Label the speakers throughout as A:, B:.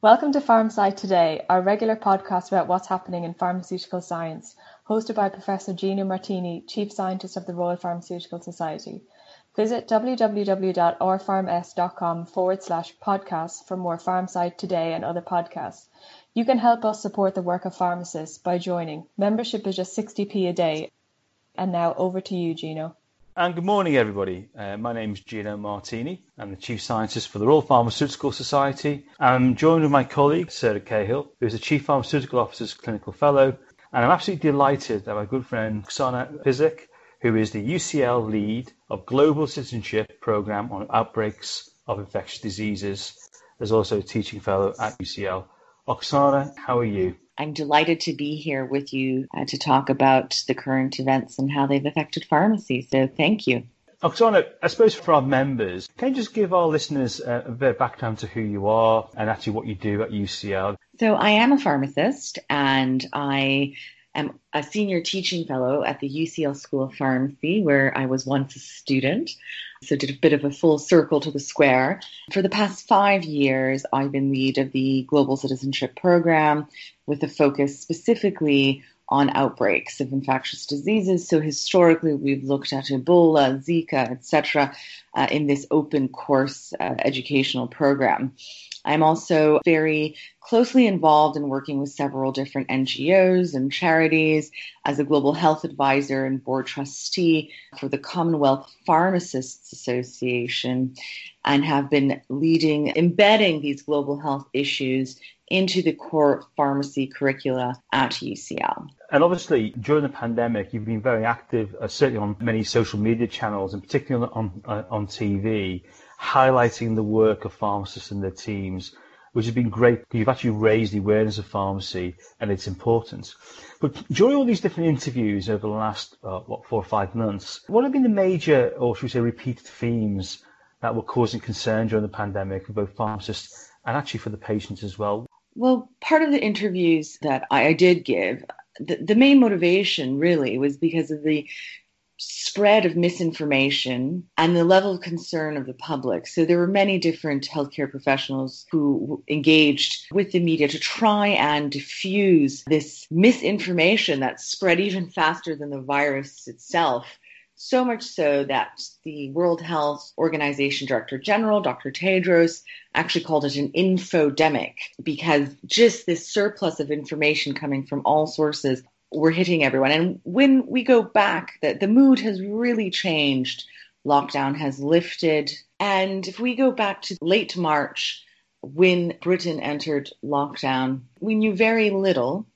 A: Welcome to PharmSci Today, our regular podcast about what's happening in pharmaceutical science, hosted by Professor Gino Martini, Chief Scientist of the Royal Pharmaceutical Society. Visit www.rpharms.com forward slash podcasts for more PharmSci Today and other podcasts. You can help us support the work of pharmacists by joining. Membership is just 60p a day. And now over to you, Gino.
B: And good morning, everybody. Uh, my name is Gino Martini. I'm the Chief Scientist for the Royal Pharmaceutical Society. I'm joined with my colleague, Sarah Cahill, who is the Chief Pharmaceutical Officer's Clinical Fellow. And I'm absolutely delighted that my good friend Oksana Pyzik, who is the UCL lead of Global Citizenship Programme on Outbreaks of Infectious Diseases, is also a teaching fellow at UCL. Oksana, how are you?
C: I'm delighted to be here with you uh, to talk about the current events and how they've affected pharmacy. So thank you.
B: Oksana, I suppose for our members, can you just give our listeners a, a bit of background to who you are and actually what you do at UCL?
C: So I am a pharmacist and I am a senior teaching fellow at the UCL School of Pharmacy, where I was once a student. So did a bit of a full circle to the square. For the past five years, I've been lead of the Global Citizenship Program with a focus specifically on outbreaks of infectious diseases. So historically, we've looked at Ebola, Zika, etc., uh, in this open course uh, educational program. I'm also very closely involved in working with several different NGOs and charities as a global health advisor and board trustee for the Commonwealth Pharmacists Association and have been leading, embedding these global health issues into the core pharmacy curricula at UCL.
B: And obviously, during the pandemic, you've been very active, uh, certainly on many social media channels, and particularly on on, uh, on TV, highlighting the work of pharmacists and their teams, which has been great. You've actually raised the awareness of pharmacy and its importance. But during all these different interviews over the last, uh, what, four or five months, what have been the major, or should we say, repeated themes that were causing concern during the pandemic for both pharmacists and actually for the patients as well?
C: Well, part of the interviews that I, did give, the, the main motivation really was because of the spread of misinformation and the level of concern of the public. So there were many different healthcare professionals who engaged with the media to try and diffuse this misinformation that spread even faster than the virus itself so much so that the World Health Organization Director General, Dr. Tedros, actually called it an infodemic because just this surplus of information coming from all sources were hitting everyone. And when we go back, the, the mood has really changed. Lockdown has lifted. And if we go back to late March, when Britain entered lockdown, we knew very little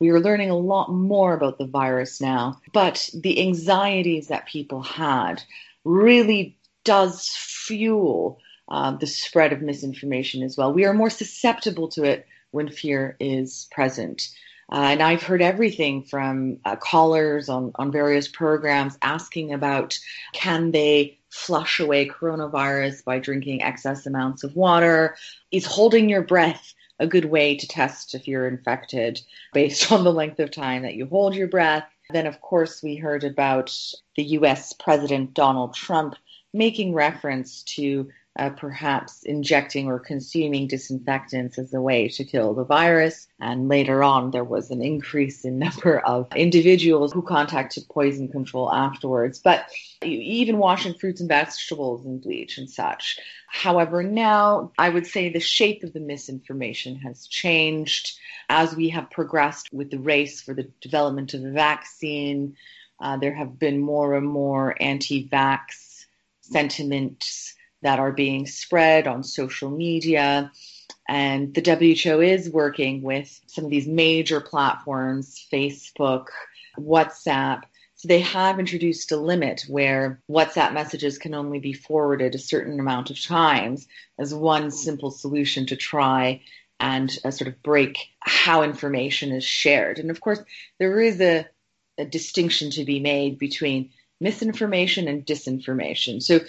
C: we are learning a lot more about the virus now, but the anxieties that people had really does fuel uh, the spread of misinformation as well. We are more susceptible to it when fear is present. Uh, and I've heard everything from uh, callers on, on various programs asking about can they flush away coronavirus by drinking excess amounts of water? Is holding your breath a good way to test if you're infected based on the length of time that you hold your breath. Then, of course, we heard about the US President Donald Trump making reference to uh, perhaps injecting or consuming disinfectants as a way to kill the virus. And later on, there was an increase in number of individuals who contacted poison control afterwards. But even washing fruits and vegetables in bleach and such. However, now I would say the shape of the misinformation has changed as we have progressed with the race for the development of the vaccine. Uh, there have been more and more anti vax sentiments that are being spread on social media. And the WHO is working with some of these major platforms, Facebook, WhatsApp. So they have introduced a limit where WhatsApp messages can only be forwarded a certain amount of times as one simple solution to try and uh, sort of break how information is shared. And of course, there is a, a distinction to be made between misinformation and disinformation. So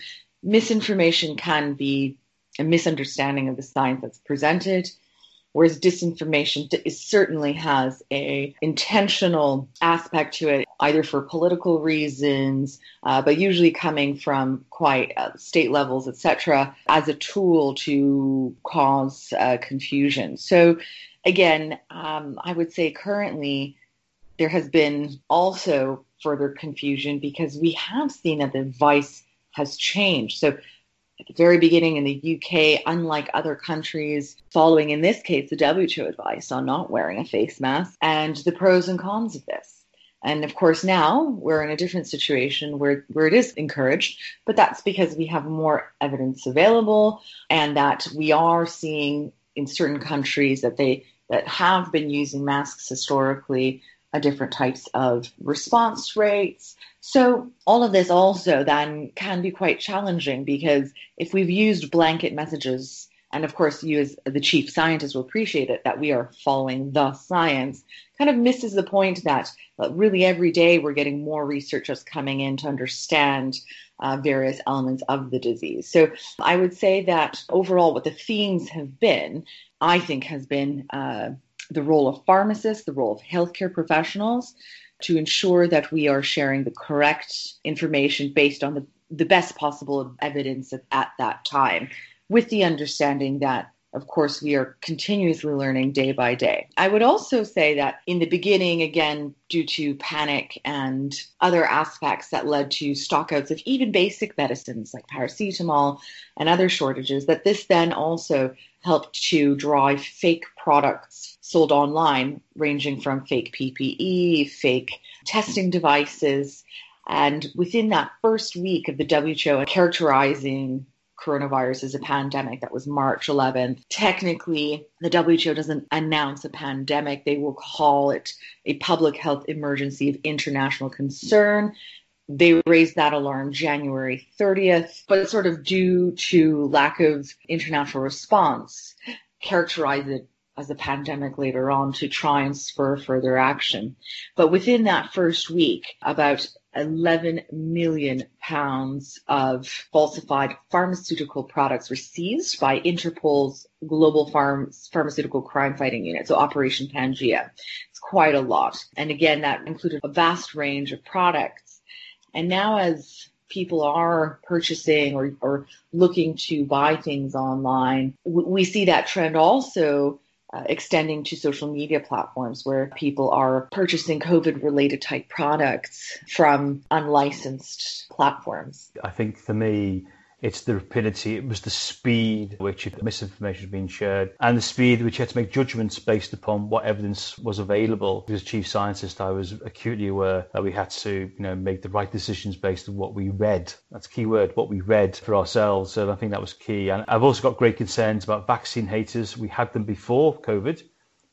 C: misinformation can be a misunderstanding of the science that's presented whereas disinformation certainly has a intentional aspect to it either for political reasons, uh, but usually coming from quite uh, state levels, etc., as a tool to cause uh, confusion. So, again, um, I would say currently there has been also further confusion because we have seen that the advice has changed. So, at the very beginning in the UK, unlike other countries, following in this case the WHO advice on not wearing a face mask and the pros and cons of this. And of course, now we're in a different situation where, where it is encouraged, but that's because we have more evidence available and that we are seeing in certain countries that they that have been using masks historically different types of response rates. So all of this also then can be quite challenging because if we've used blanket messages and of course you as the chief scientist will appreciate it that we are following the science kind of misses the point that really every day we're getting more researchers coming in to understand uh, various elements of the disease so i would say that overall what the themes have been i think has been uh, the role of pharmacists the role of healthcare professionals to ensure that we are sharing the correct information based on the, the best possible evidence at, at that time with the understanding that of course, we are continuously learning day by day. I would also say that in the beginning, again, due to panic and other aspects that led to stockouts of even basic medicines like paracetamol and other shortages, that this then also helped to drive fake products sold online, ranging from fake PPE, fake testing devices. And within that first week of the WHO characterizing coronavirus as a pandemic. That was March 11th. Technically, the WHO doesn't announce a pandemic, they will call it a public health emergency of international concern. They raised that alarm January 30th, but sort of due to lack of international response, characterized it as a pandemic later on to try and spur further action. But within that first week, about 11 million pounds of falsified pharmaceutical products were seized by Interpol's Global Farm Pharmaceutical Crime Fighting Unit, so Operation Pangea. It's quite a lot. And again, that included a vast range of products. And now as people are purchasing or, or looking to buy things online, we see that trend also uh, extending to social media platforms where people are purchasing COVID related type products from unlicensed platforms.
B: I think for me, it's the rapidity, it was the speed which misinformation was being shared, and the speed which you had to make judgments based upon what evidence was available. As chief scientist, I was acutely aware that we had to, you know, make the right decisions based on what we read. That's a key word, what we read for ourselves. So I think that was key. And I've also got great concerns about vaccine haters. We had them before COVID.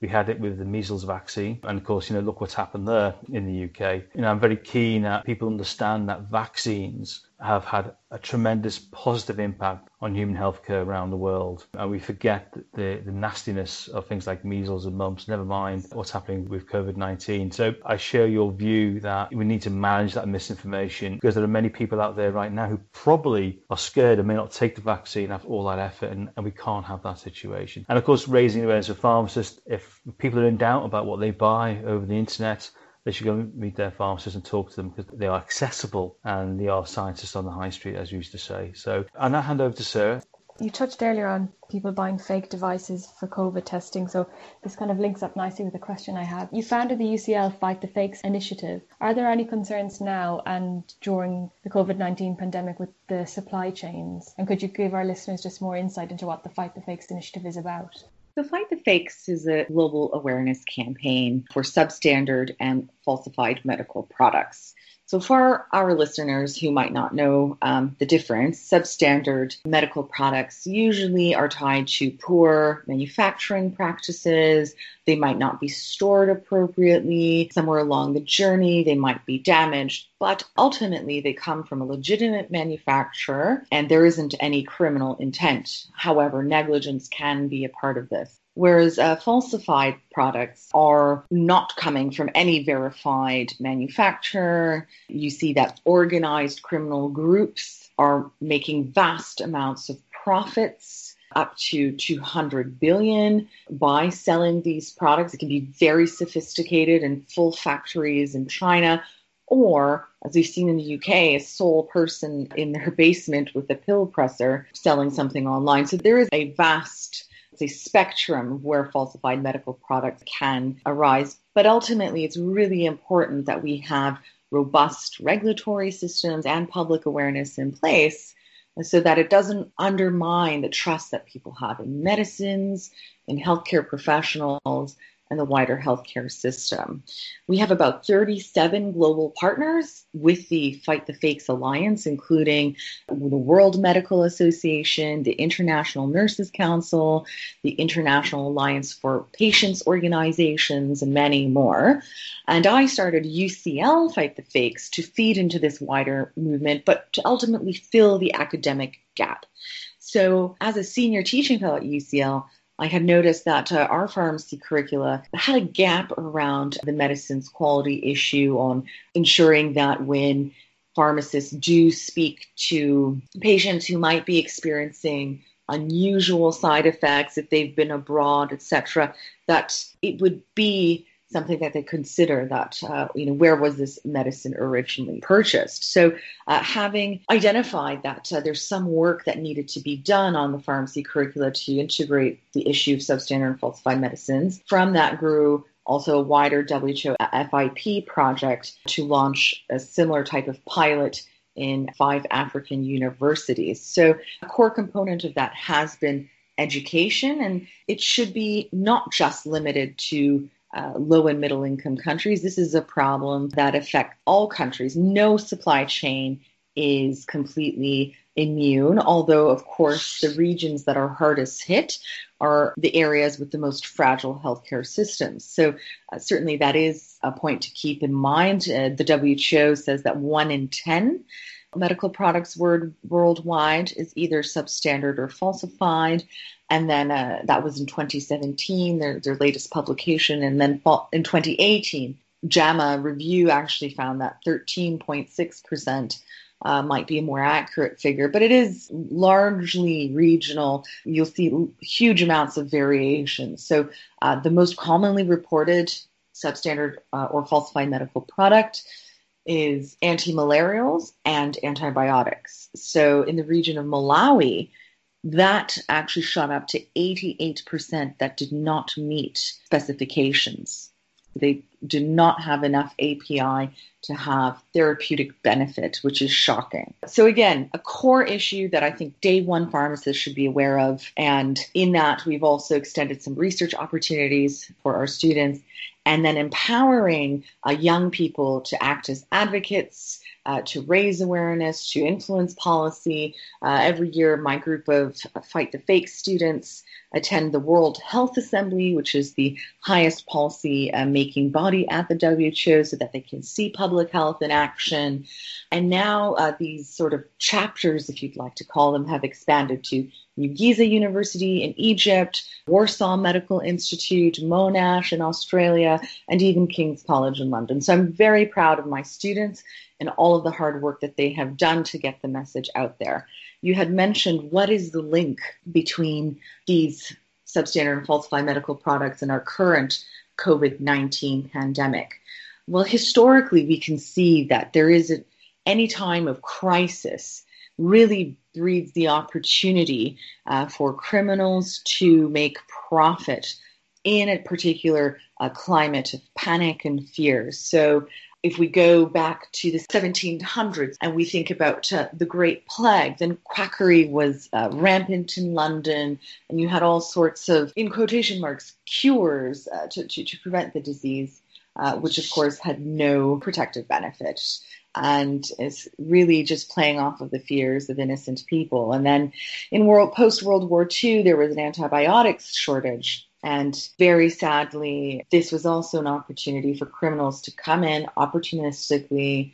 B: We had it with the measles vaccine. And of course, you know, look what's happened there in the UK. You know, I'm very keen that people understand that vaccines have had a tremendous positive impact on human healthcare around the world. And we forget the, the nastiness of things like measles and mumps, never mind what's happening with COVID 19. So I share your view that we need to manage that misinformation because there are many people out there right now who probably are scared and may not take the vaccine after all that effort, and, and we can't have that situation. And of course, raising awareness of pharmacists, if people are in doubt about what they buy over the internet, they should go meet their pharmacists and talk to them because they are accessible and they are scientists on the high street, as you used to say. So I'll now hand over to Sarah.
A: You touched earlier on people buying fake devices for COVID testing, so this kind of links up nicely with the question I had. You founded the UCL Fight the Fakes initiative. Are there any concerns now and during the COVID 19 pandemic with the supply chains? And could you give our listeners just more insight into what the Fight the Fakes initiative is about?
C: So, Fight the Fakes is a global awareness campaign for substandard and falsified medical products. So, for our listeners who might not know um, the difference, substandard medical products usually are tied to poor manufacturing practices. They might not be stored appropriately. Somewhere along the journey, they might be damaged, but ultimately they come from a legitimate manufacturer and there isn't any criminal intent. However, negligence can be a part of this. Whereas uh, falsified products are not coming from any verified manufacturer. You see that organized criminal groups are making vast amounts of profits up to 200 billion by selling these products. It can be very sophisticated and full factories in China or as we've seen in the UK, a sole person in their basement with a pill presser selling something online. So there is a vast a spectrum where falsified medical products can arise. But ultimately, it's really important that we have robust regulatory systems and public awareness in place so that it doesn't undermine the trust that people have in medicines, in healthcare professionals, and the wider healthcare system. We have about 37 global partners with the Fight the Fakes Alliance, including the World Medical Association, the International Nurses Council, the International Alliance for Patients Organizations, and many more. And I started UCL Fight the Fakes to feed into this wider movement, but to ultimately fill the academic gap. So, as a senior teaching fellow at UCL, I had noticed that uh, our pharmacy curricula had a gap around the medicine's quality issue on ensuring that when pharmacists do speak to patients who might be experiencing unusual side effects if they've been abroad, etc., that it would be something that they consider that uh, you know where was this medicine originally purchased so uh, having identified that uh, there's some work that needed to be done on the pharmacy curricula to integrate the issue of substandard and falsified medicines from that grew also a wider WHO FIP project to launch a similar type of pilot in five African universities. So, a core component of that has been education, and it should be not just limited to uh, low and middle income countries. This is a problem that affects all countries. No supply chain is completely immune, although, of course, the regions that are hardest hit are the areas with the most fragile healthcare systems. So, uh, certainly, that is a point to keep in mind. Uh, the WHO says that one in 10 medical products word worldwide is either substandard or falsified and then uh, that was in 2017, their, their latest publication. And then in 2018, JAMA Review actually found that 13.6% uh, might be a more accurate figure, but it is largely regional. You'll see huge amounts of variation. So uh, the most commonly reported substandard uh, or falsified medical product is anti-malarials and antibiotics. So in the region of Malawi, that actually shot up to 88% that did not meet specifications. They did not have enough API to have therapeutic benefit, which is shocking. So, again, a core issue that I think day one pharmacists should be aware of. And in that, we've also extended some research opportunities for our students and then empowering uh, young people to act as advocates uh, to raise awareness, to influence policy. Uh, every year, my group of Fight the Fake students attend the World Health Assembly, which is the highest policy uh, making body at the WHO, so that they can see public health in action. And now uh, these sort of chapters, if you'd like to call them, have expanded to New Giza University in Egypt, Warsaw Medical Institute, Monash in Australia, and even King's College in London. So I'm very proud of my students and all of the hard work that they have done to get the message out there. You had mentioned what is the link between these substandard and falsified medical products and our current COVID 19 pandemic. Well, historically, we can see that there is any time of crisis really breeds the opportunity uh, for criminals to make profit in a particular uh, climate of panic and fear. So, if we go back to the 1700s and we think about uh, the Great Plague, then quackery was uh, rampant in London, and you had all sorts of, in quotation marks, cures uh, to, to, to, prevent the disease, uh, which of course had no protective benefit and is really just playing off of the fears of innocent people. And then in world post World War II, there was an antibiotics shortage. And very sadly, this was also an opportunity for criminals to come in opportunistically,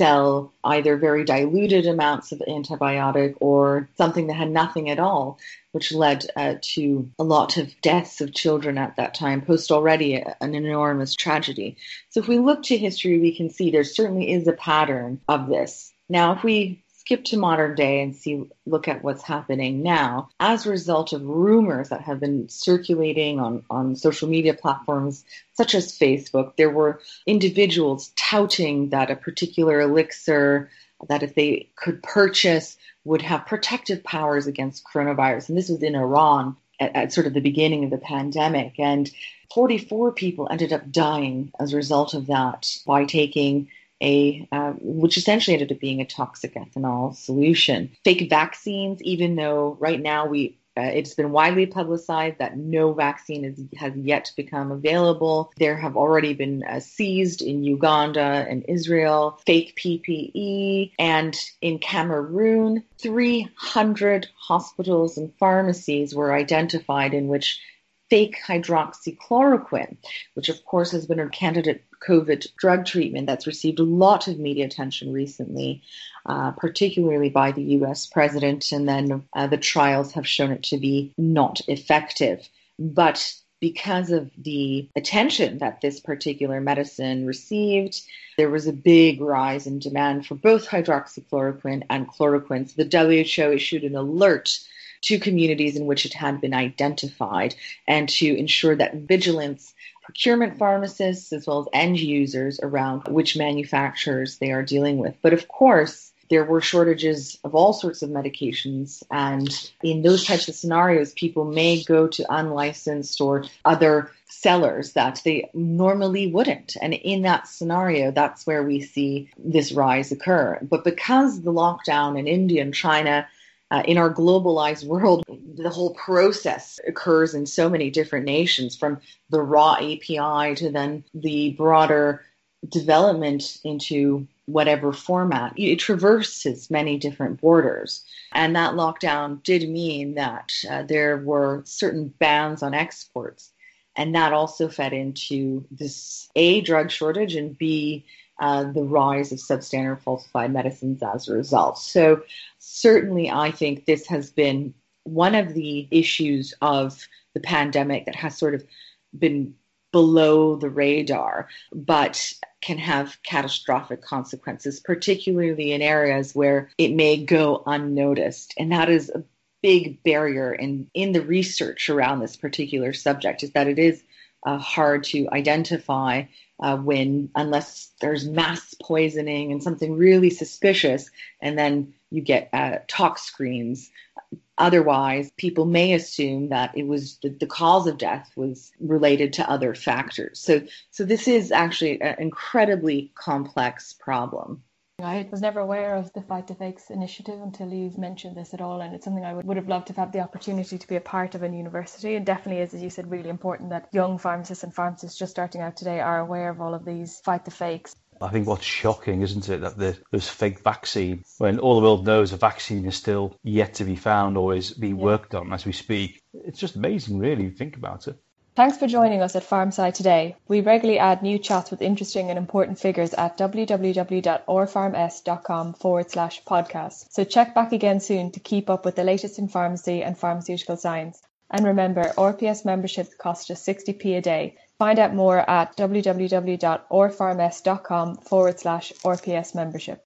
C: sell either very diluted amounts of antibiotic or something that had nothing at all, which led uh, to a lot of deaths of children at that time, post already an enormous tragedy. So if we look to history, we can see there certainly is a pattern of this. Now, if we skip to modern day and see look at what's happening now as a result of rumors that have been circulating on, on social media platforms such as Facebook. There were individuals touting that a particular elixir that if they could purchase would have protective powers against coronavirus. And this was in Iran at, at sort of the beginning of the pandemic. And 44 people ended up dying as a result of that by taking a uh, which essentially ended up being a toxic ethanol solution. Fake vaccines, even though right now we uh, it's been widely publicized that no vaccine is, has yet become available. There have already been uh, seized in Uganda and Israel fake PPE, and in Cameroon, 300 hospitals and pharmacies were identified in which fake hydroxychloroquine, which of course has been a candidate COVID drug treatment that's received a lot of media attention recently, uh, particularly by the US president, and then uh, the trials have shown it to be not effective. But because of the attention that this particular medicine received, there was a big rise in demand for both hydroxychloroquine and chloroquine. So the WHO issued an alert to communities in which it had been identified and to ensure that vigilance procurement pharmacists as well as end users around which manufacturers they are dealing with. But of course, there were shortages of all sorts of medications. And in those types of scenarios, people may go to unlicensed or other sellers that they normally wouldn't. And in that scenario, that's where we see this rise occur. But because the lockdown in India and China uh, in our globalized world, the whole process occurs in so many different nations, from the raw API to then the broader development into whatever format. It traverses many different borders. And that lockdown did mean that uh, there were certain bans on exports. And that also fed into this A, drug shortage, and B, uh, the rise of substandard falsified medicines as a result. So, certainly, I think this has been one of the issues of the pandemic that has sort of been below the radar, but can have catastrophic consequences, particularly in areas where it may go unnoticed. And that is a big barrier in, in the research around this particular subject, is that it is uh, hard to identify uh, when unless there's mass poisoning and something really suspicious, and then you get uh, tox screens. Otherwise, people may assume that it was the, the, cause of death was related to other factors. So, so this is actually an incredibly complex problem.
A: I was never aware of the Fight the Fakes initiative until you've mentioned this at all, and it's something I would, would have loved to have had the opportunity to be a part of in university. And definitely is, as you said, really important that young pharmacists and pharmacists just starting out today are aware of all of these Fight the Fakes.
B: I think what's shocking, isn't it, that there's fake vaccine when all the world knows a vaccine is still yet to be found or is being yeah. worked on as we speak. It's just amazing, really, think about it.
A: Thanks for joining us at PharmSci today. We regularly add new chats with interesting and important figures at www.rpharms.com forward slash podcast. So check back again soon to keep up with the latest in pharmacy and pharmaceutical science. And remember, RPS membership costs just 60p a day. Find out more at www.rpharms.com forward slash RPS membership.